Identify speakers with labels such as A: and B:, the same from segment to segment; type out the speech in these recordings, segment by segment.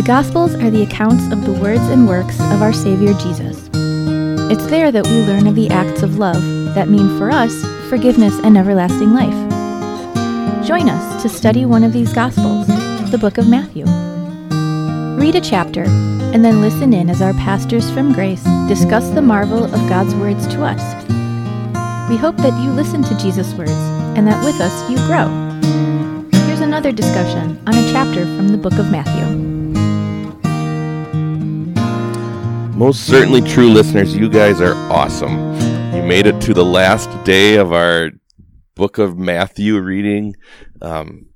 A: The Gospels are the accounts of the words and works of our Savior Jesus. It's there that we learn of the acts of love that mean for us forgiveness and everlasting life. Join us to study one of these Gospels, the book of Matthew. Read a chapter and then listen in as our pastors from Grace discuss the marvel of God's words to us. We hope that you listen to Jesus' words and that with us you grow. Here's another discussion on a chapter from the book of Matthew.
B: Most certainly true listeners, you guys are awesome. You made it to the last day of our book of Matthew reading um,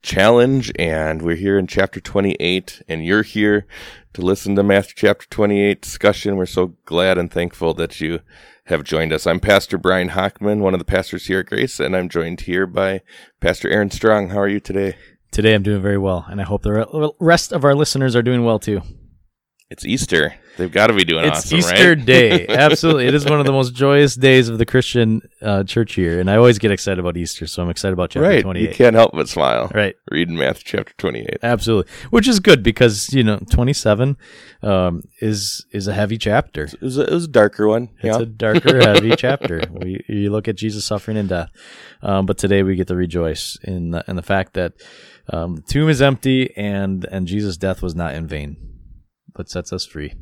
B: challenge, and we're here in chapter 28, and you're here to listen to Matthew chapter 28 discussion. We're so glad and thankful that you have joined us. I'm Pastor Brian Hockman, one of the pastors here at Grace, and I'm joined here by Pastor Aaron Strong. How are you today?
C: Today I'm doing very well, and I hope the rest of our listeners are doing well too.
B: It's Easter. They've got to be doing
C: it's
B: awesome,
C: Easter
B: right?
C: Day. Absolutely. It is one of the most joyous days of the Christian uh, church year. And I always get excited about Easter. So I'm excited about chapter
B: right.
C: 28.
B: You can't help but smile.
C: Right.
B: Reading Matthew chapter 28.
C: Absolutely. Which is good because, you know, 27 um, is is a heavy chapter.
B: It was a, it was a darker one.
C: It's
B: yeah.
C: a darker, heavy chapter. We you look at Jesus suffering and death, um, but today we get to rejoice in the, in the fact that um, the tomb is empty and and Jesus' death was not in vain, but sets us free.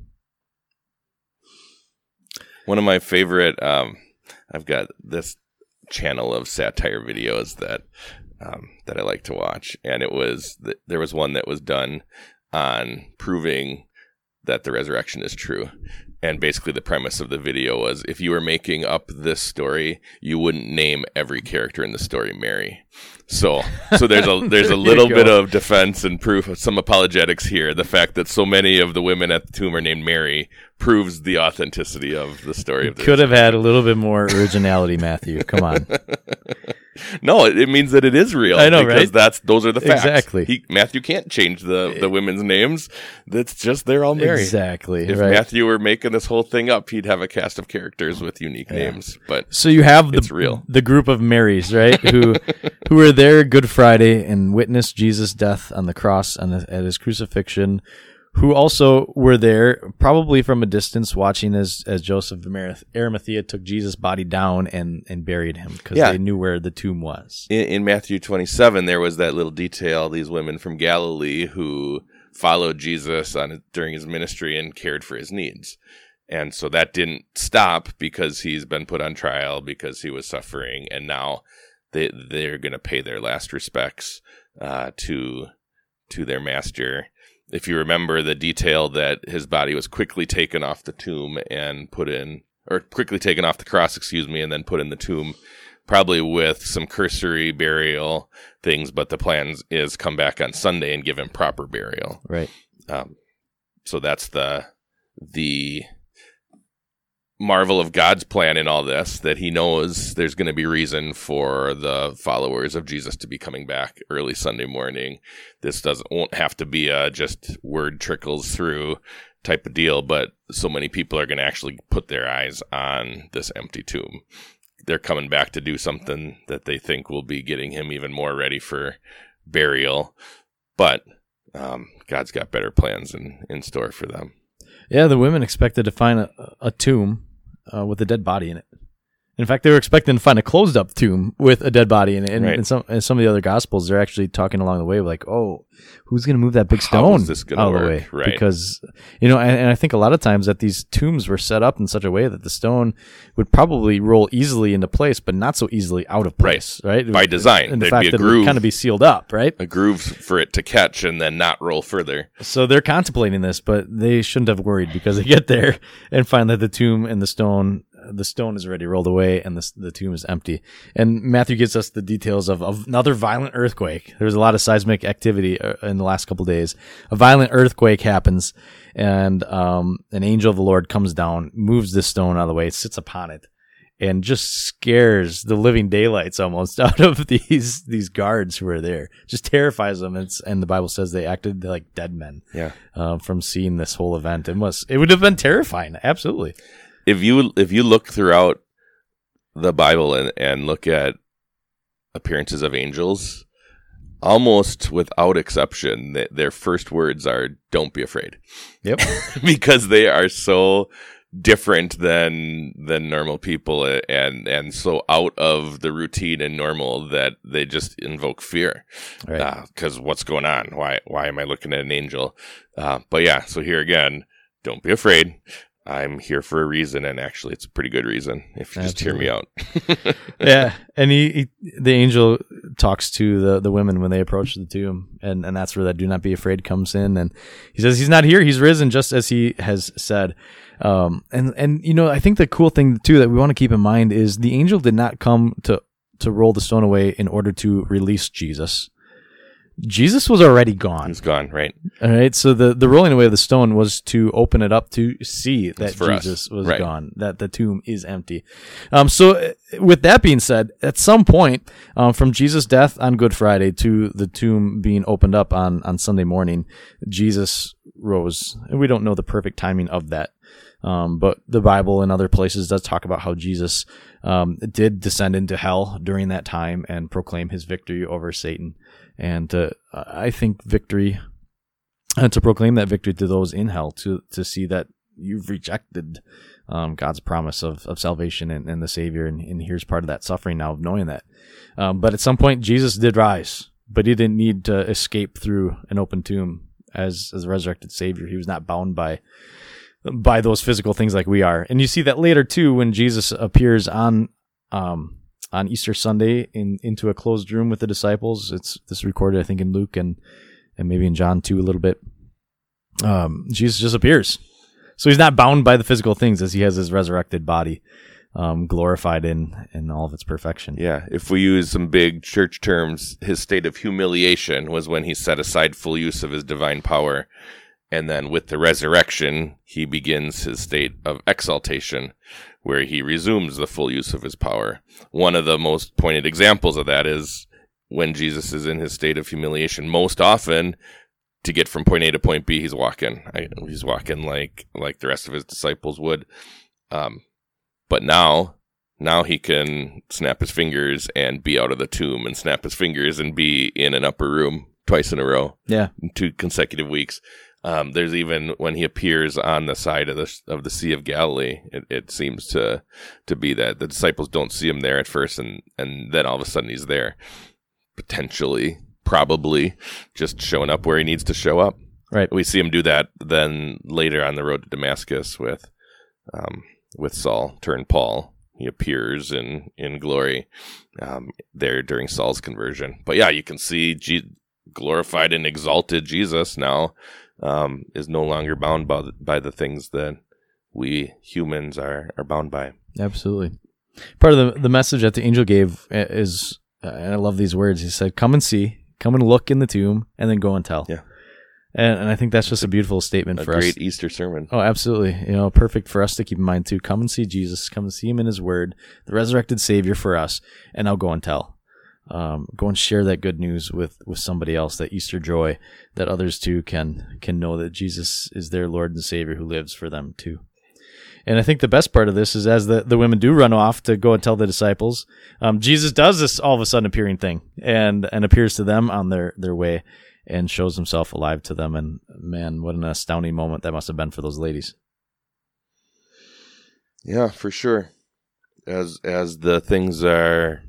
B: One of my favorite, um, I've got this channel of satire videos that um, that I like to watch, and it was th- there was one that was done on proving that the resurrection is true. And basically, the premise of the video was if you were making up this story, you wouldn't name every character in the story Mary. So, so there's a there's a little bit of defense and proof of some apologetics here. The fact that so many of the women at the tomb are named Mary proves the authenticity of the story of
C: Could have had a little bit more originality, Matthew. Come on.
B: No, it, it means that it is real.
C: I know,
B: because
C: right?
B: That's those are the facts.
C: Exactly.
B: He, Matthew can't change the the eh. women's names. That's just they're all Mary.
C: Exactly.
B: If
C: right.
B: Matthew were making this whole thing up, he'd have a cast of characters with unique names. But
C: So you have the
B: real.
C: the group of Marys, right? Who who were there Good Friday and witnessed Jesus' death on the cross and at his crucifixion. Who also were there, probably from a distance, watching as as Joseph of Arimathea took Jesus' body down and and buried him because
B: Yeah.
C: they knew where the tomb was.
B: in, in Matthew 27, there was that little detail: these women from Galilee who followed Jesus on during his ministry and cared for his needs. And so that didn't stop because he's been put on trial because he was suffering, and now they they're going to pay their last respects uh, to to their master. If you remember the detail that his body was quickly taken off the tomb and put in, or quickly taken off the cross, excuse me, and then put in the tomb, probably with some cursory burial things. But the plan is come back on Sunday and give him proper burial.
C: Right.
B: Um, so that's the the marvel of God's plan in all this that He knows there's going to be reason for the followers of Jesus to be coming back early Sunday morning. This doesn't won't have to be a just word trickles through type of deal, but so many people are going to actually put their eyes on this empty tomb. They're coming back to do something that they think will be getting him even more ready for burial, but um, God's got better plans in, in store for them.
C: Yeah, the women expected to find a, a tomb uh, with a dead body in it. In fact, they were expecting to find a closed up tomb with a dead body in it. And,
B: Right.
C: in some in some of the other gospels, they're actually talking along the way of like, "Oh, who's going to move that big stone out of the way?"
B: Right.
C: Because you know, and, and I think a lot of times that these tombs were set up in such a way that the stone would probably roll easily into place, but not so easily out of place, right?
B: By design,
C: and the fact
B: be a
C: that it would kind of be sealed up, right?
B: A groove for it to catch and then not roll further.
C: So they're contemplating this, but they shouldn't have worried because they get there and find that the tomb and the stone, the stone is already rolled away and the, the tomb is empty. And Matthew gives us the details of, of another violent earthquake. There's a lot of seismic activity uh, in the last couple days. A violent earthquake happens and um, an angel of the Lord comes down, moves this stone out of the way, sits upon it. And just scares the living daylights almost out of these these guards who are there. Just terrifies them. It's, and the Bible says they acted like dead men
B: Yeah.
C: uh, from seeing this whole event. It must it would have been terrifying. Absolutely.
B: If you if you look throughout the Bible and, and look at appearances of angels, almost without exception, th- their first words are "Don't be afraid,"
C: Yep.
B: because they are so different than than normal people uh, and and so out of the routine and normal that they just invoke fear.
C: Right.
B: because what's going on? Why why am i looking at an angel? Uh, but yeah so here again don't be afraid i'm here for a reason and actually it's a pretty good reason if you just hear me out
C: yeah, and he, he the angel talks to the the women when they approach the tomb, and and that's where that "do not be afraid" comes in, and he says he's not here, he's risen, just as he has said. Um, and and you know, I think the cool thing too that we want to keep in mind is the angel did not come to to roll the stone away in order to release Jesus. Jesus was already gone.
B: he's gone right
C: All right, so the the rolling away of the stone was to open it up to see that
B: for us.
C: Jesus was
B: Right.
C: gone, that the tomb is empty. Um, so uh, with that being said, at some point, um, from Jesus' death on Good Friday to the tomb being opened up on on Sunday morning, Jesus rose, and we don't know the perfect timing of that. Um, but the Bible and other places does talk about how Jesus um, did descend into hell during that time and proclaim his victory over Satan. And uh, I think victory, and to proclaim that victory to those in hell, to to see that you've rejected um, God's promise of, of salvation and, and the Savior, and, and here's part of that suffering now of knowing that. Um, but at some point, Jesus did rise, but he didn't need to escape through an open tomb as as a resurrected Savior. He was not bound by by those physical things like we are. And you see that later too when Jesus appears on um on Easter Sunday in into a closed room with the disciples. It's this recorded I think in Luke and and maybe in John too a little bit. Um Jesus just appears. So he's not bound by the physical things as he has his resurrected body um glorified in in all of its perfection.
B: Yeah, if we use some big church terms, his state of humiliation was when he set aside full use of his divine power. And then with the resurrection, he begins his state of exaltation, where he resumes the full use of his power. One of the most pointed examples of that is when Jesus is in his state of humiliation. Most often, to get from point A to point B, he's walking. I, he's walking like like the rest of his disciples would. Um, but now now he can snap his fingers and be out of the tomb and snap his fingers and be in an upper room twice in a row
C: Yeah.
B: in two consecutive weeks um, there's even when he appears on the side of the of the Sea of Galilee, it, it seems to to be that the disciples don't see him there at first, and and then all of a sudden he's there, potentially, probably, just showing up where he needs to show up.
C: Right.
B: We see him do that then later on the road to Damascus with um, with Saul turned Paul. He appears in in glory um, there during Saul's conversion. But yeah, you can see G- glorified and exalted Jesus now um, is no longer bound by the, by the things that we humans are are bound by.
C: Absolutely. Part of the, the message that the angel gave uh, is, uh, and I love these words. He said, "Come and see, come and look in the tomb, and then go and tell."
B: Yeah.
C: And, and I think that's just a beautiful statement
B: A
C: for us. great.
B: Easter sermon.
C: Oh, absolutely. You know, perfect for us to keep in mind too. Come and see Jesus. Come and see Him in His Word, the resurrected Savior for us, and I'll go and tell. Um, go and share that good news with with somebody else. That Easter joy, that others too can can know that Jesus is their Lord and Savior who lives for them too. And I think the best part of this is as the, the women do run off to go and tell the disciples, um, Jesus does this all of a sudden appearing thing and, and appears to them on their, their way and shows himself alive to them. And man, what an astounding moment that must have been for those ladies.
B: Yeah, for sure. As as the things are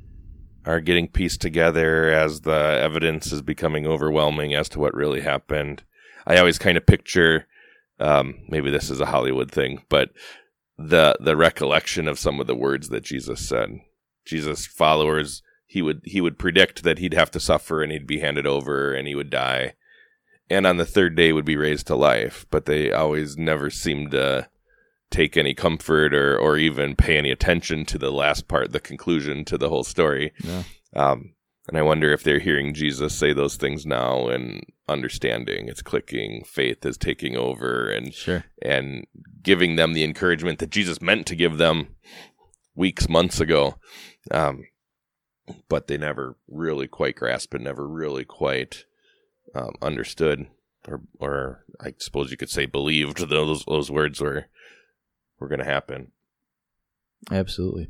B: are getting pieced together, as the evidence is becoming overwhelming as to what really happened, I always kind of picture. Um, maybe this is a Hollywood thing, but the the recollection of some of the words that Jesus said. Jesus' followers, he would he would predict that he'd have to suffer and he'd be handed over and he would die, and on the third day would be raised to life. But they always never seemed to take any comfort or or even pay any attention to the last part, the conclusion to the whole story.
C: Yeah.
B: Um, and I wonder if they're hearing Jesus say those things now and understanding it's clicking, faith is taking over, and
C: Sure.
B: and giving them the encouragement that Jesus meant to give them weeks, months ago. Um, but they never really quite grasped it, never really quite um, understood, or or I suppose you could say believed those those words were were going to happen.
C: Absolutely.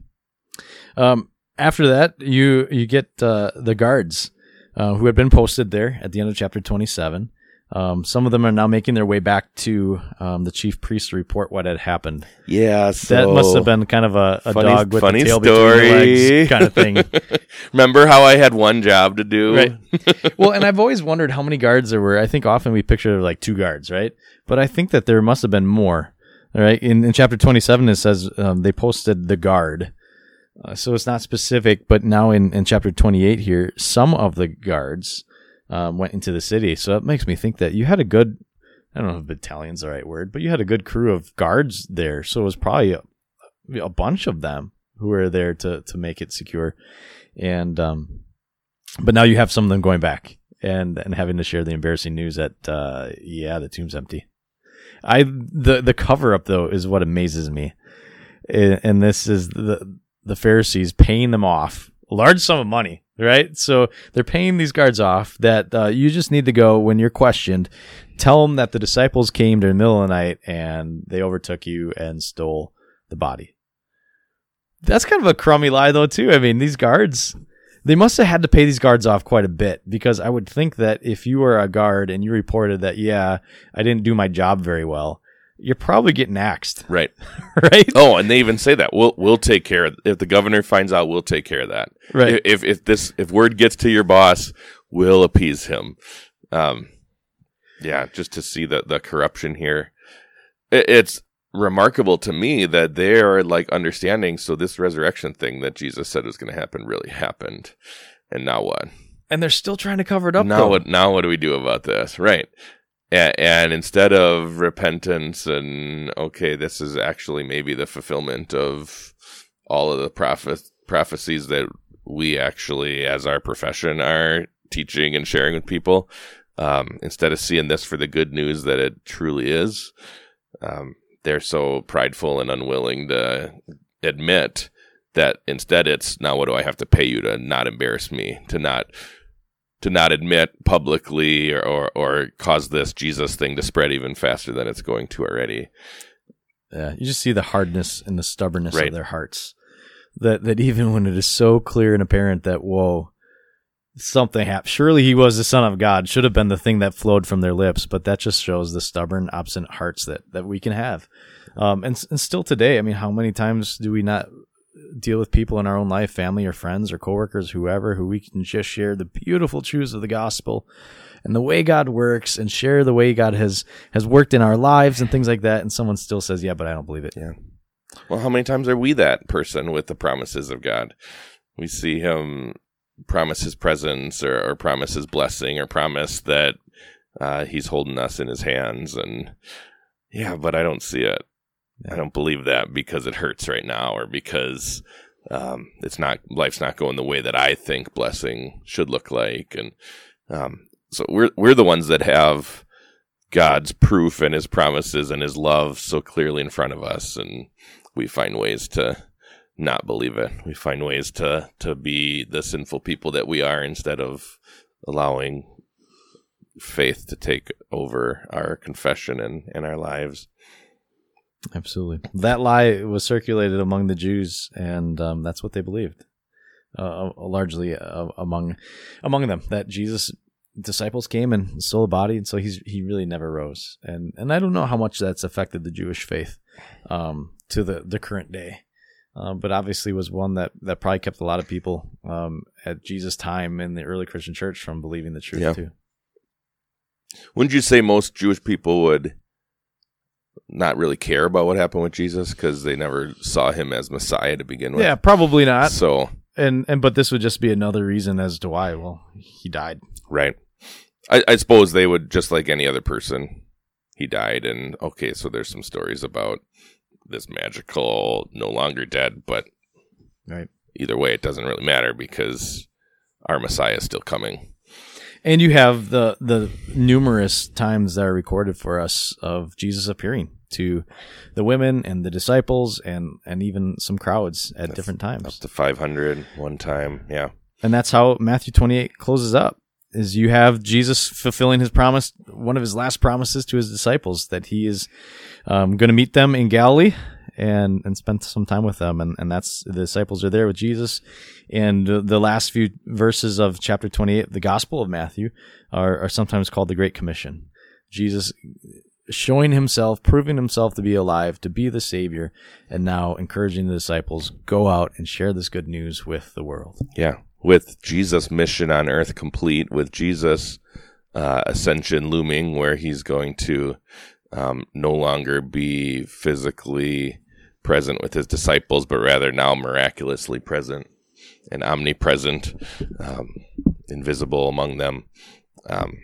C: Um, after that, you you get uh, the guards uh, who had been posted there at the end of chapter 27. Um, some of them are now making their way back to um, the chief priest to report what had happened.
B: Yeah, so
C: that must have been kind of a, a
B: funny-
C: dog with
B: funny
C: the tail between
B: story.
C: legs kind of thing.
B: Remember how I had one job to do?
C: Right. well, and I've always wondered how many guards there were. I think often we picture like two guards, right? But I think that there must have been more. All right. In, in chapter 27, it says um, they posted the guard. Uh, so it's not specific, but now in, in chapter 28 here, some of the guards um, went into the city. So that makes me think that you had a good, I don't know if battalion's the right word, but you had a good crew of guards there. So it was probably a, a bunch of them who were there to, to make it secure. And, um, but now you have some of them going back and and having to share the embarrassing news that uh yeah the tomb's empty i the the cover up though is what amazes me. And, this is the the pharisees paying them off a large sum of money right? So they're paying these guards off that uh, you just need to go when you're questioned tell them that the disciples came during the middle of the night and they overtook you and stole the body. That's kind of a crummy lie though too. I mean these guards they must have had to pay these guards off quite a bit because I would think that if you were a guard and you reported that, yeah, I didn't do my job very well, you're probably getting axed,
B: Right.
C: right?
B: Oh, and they even say that we'll we'll take care of if the governor finds out, we'll take care of that.
C: Right.
B: If if this if word gets to your boss, we'll appease him. Um, yeah, just to see the the corruption here, it, it's remarkable to me that they are like understanding. So this resurrection thing that Jesus said was going to happen really happened, and now what?
C: And they're still trying to cover it up.
B: now
C: though.
B: what? Now what do we do about this? Right. And, and instead of repentance and okay, this is actually maybe the fulfillment of all of the prophet prophecies that we actually, as our profession, are teaching and sharing with people. Um, instead of seeing this for the good news that it truly is, um, they're so prideful and unwilling to admit that instead it's now what do I have to pay you to not embarrass me, to not to not admit publicly or, or, or cause this Jesus thing to spread even faster than it's going to already.
C: Yeah, you just see the hardness and the stubbornness
B: Right.
C: of their hearts. That that even when it is so clear and apparent that whoa, something happened. Surely he was the son of God. Should have been the thing that flowed from their lips. But that just shows the stubborn, obstinate hearts that that we can have. Um, and and still today, I mean, how many times do we not deal with people in our own life, family or friends or coworkers, whoever, who we can just share the beautiful truths of the gospel and the way God works and share the way God has has worked in our lives and things like that, and someone still says, "Yeah, but I don't believe it."
B: Yeah. Well, how many times are we that person with the promises of God? We see him promise his presence or, or promise his blessing or promise that uh, he's holding us in his hands. And yeah, but I don't see it. I don't believe that because it hurts right now or because um, it's not life's not going the way that I think blessing should look like. And um, so we're we're the ones that have God's proof and his promises and his love so clearly in front of us and we find ways to not believe it. We find ways to to be the sinful people that we are instead of allowing faith to take over our confession and, and our lives.
C: Absolutely. That lie was circulated among the Jews, and um, that's what they believed, uh, largely uh, among among them. That Jesus disciples came and stole a body, and so he's he really never rose. And and I don't know how much that's affected the Jewish faith um, to the the current day, um, but obviously was one that that probably kept a lot of people um, at Jesus' time in the early Christian church from believing the truth
B: Yeah.
C: too.
B: Wouldn't you say most Jewish people would not really care about what happened with Jesus because they never saw him as Messiah to begin with?
C: Yeah, probably not.
B: So
C: And and but this would just be another reason as to why. Well, he died.
B: Right. I, I suppose they would just like any other person. He died, and okay, so there's some stories about this magical, no longer dead, but
C: Right.
B: either way, it doesn't really matter because our Messiah is still coming.
C: And you have the the numerous times that are recorded for us of Jesus appearing to the women and the disciples and and even some crowds at different times.
B: Up to 500 one time. Yeah.
C: And that's how Matthew 28 closes up. Is you have Jesus fulfilling his promise, one of his last promises to his disciples, that he is um, going to meet them in Galilee, and and spend some time with them. And and that's the disciples are there with Jesus. And the last few verses of chapter 28, the Gospel of Matthew, are, are sometimes called the Great Commission. Jesus showing himself, proving himself to be alive, to be the Savior, and now encouraging the disciples go out and share this good news with the world.
B: Yeah, with Jesus' mission on earth complete, with Jesus' uh, ascension looming, where he's going to um, no longer be physically present with his disciples, but rather now miraculously present and omnipresent, um, invisible among them. Um,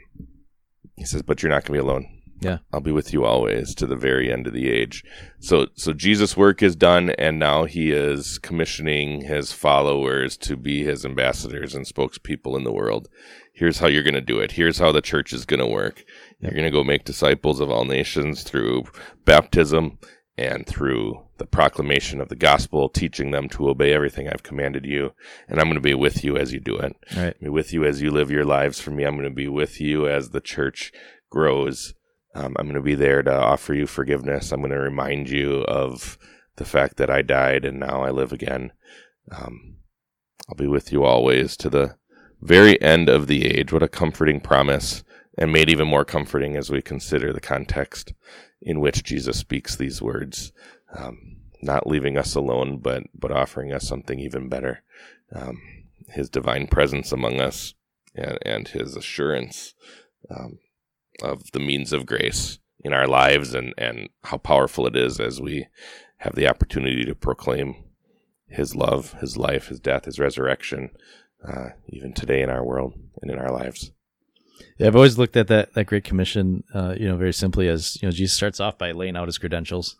B: he says, "But you're not going to be alone.
C: Yeah.
B: I'll be with you always to the very end of the age." So, so Jesus' work is done, and now he is commissioning his followers to be his ambassadors and spokespeople in the world. Here's how you're going to do it. Here's how the church is going to work. You're going to go make disciples of all nations through baptism and through the proclamation of the gospel, teaching them to obey everything I've commanded you. And I'm going to be with you as you do it.
C: Right.
B: Be with you as you live your lives for me. I'm going to be with you as the church grows. Um, I'm going to be there to offer you forgiveness. I'm going to remind you of the fact that I died and now I live again. Um, I'll be with you always to the very end of the age. What a comforting promise, and made even more comforting as we consider the context in which Jesus speaks these words. Um, not leaving us alone, but but offering us something even better. Um, his divine presence among us, and, and his assurance um, of the means of grace in our lives, and and how powerful it is as we have the opportunity to proclaim his love, his life, his death, his resurrection, uh, even today in our world and in our lives.
C: Yeah, I've always looked at that that Great Commission, uh, you know, very simply as you know, Jesus starts off by laying out his credentials,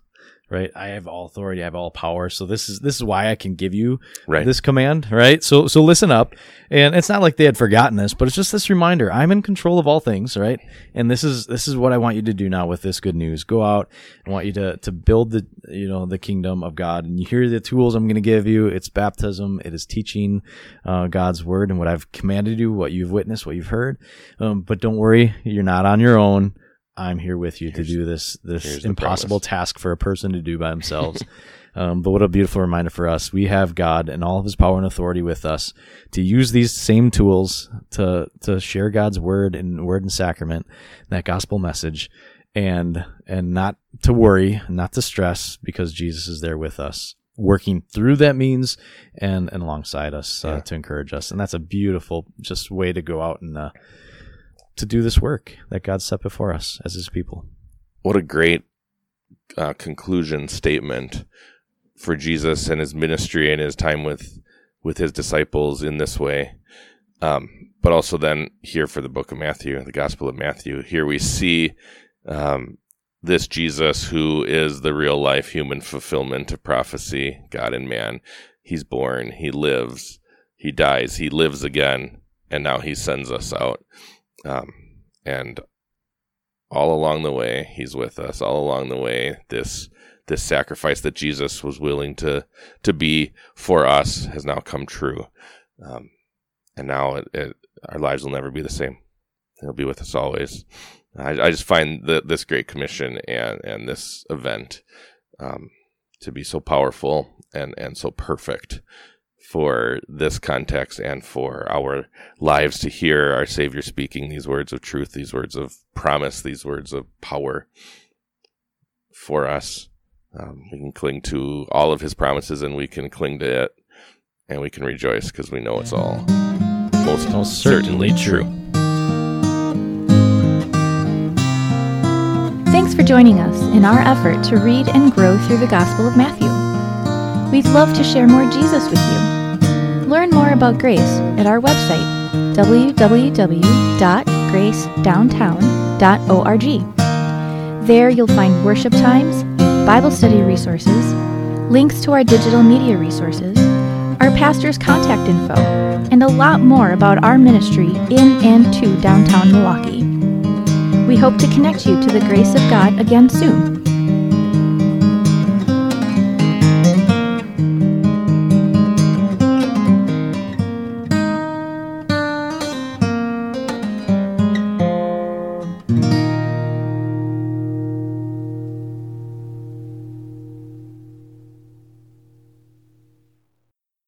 C: right? I have all authority, I have all power. So this is this is why I can give you
B: Right.
C: this command, right? So so listen up. And it's not like they had forgotten this, but it's just this reminder. I'm in control of all things, right? And this is this is what I want you to do now with this good news. Go out. I want you to to build the you know the kingdom of God. And you hear the tools I'm going to give you. It's baptism. It is teaching uh, God's word and what I've commanded you, what you've witnessed, what you've heard. Um, but don't worry, you're not on your own. I'm here with you
B: Here's-
C: to do this this impossible task for a person to do by themselves. um, but what a beautiful reminder for us. We have God and all of his power and authority with us to use these same tools to to share God's word and word and sacrament, that gospel message, and and not to worry, not to stress, because Jesus is there with us, working through that means and and alongside us uh,
B: Yeah.
C: to encourage us. And that's a beautiful just way to go out and uh, to do this work that God set before us as His people.
B: what a great uh, conclusion statement for Jesus and his ministry and his time with with his disciples in this way. Um, but also then here for the book of Matthew, the Gospel of Matthew, here we see um, this Jesus who is the real life human fulfillment of prophecy, God and man. He's born, he lives, he dies, he lives again, and now he sends us out. Um, and all along the way he's with us. All along the way this this sacrifice that jesus was willing to to be for us has now come true. Um, and now it, it, our lives will never be the same. He'll be with us always. I, I just find that this great commission and and this event um, to be so powerful and and so perfect for this context and for our lives to hear our Savior speaking these words of truth, these words of promise, these words of power for us. Um, we can cling to all of His promises and we can cling to it and we can rejoice because we know it's all most,
C: Most
B: certainly,
C: certainly
B: true.
C: true.
A: Thanks for joining us in our effort to read and grow through the Gospel of Matthew. We'd love to share more Jesus with you. Learn more about Grace at our website, www.gracedowntown.org. There you'll find worship times, Bible study resources, links to our digital media resources, our pastor's contact info, and a lot more about our ministry in and to downtown Milwaukee. We hope to connect you to the grace of God again soon.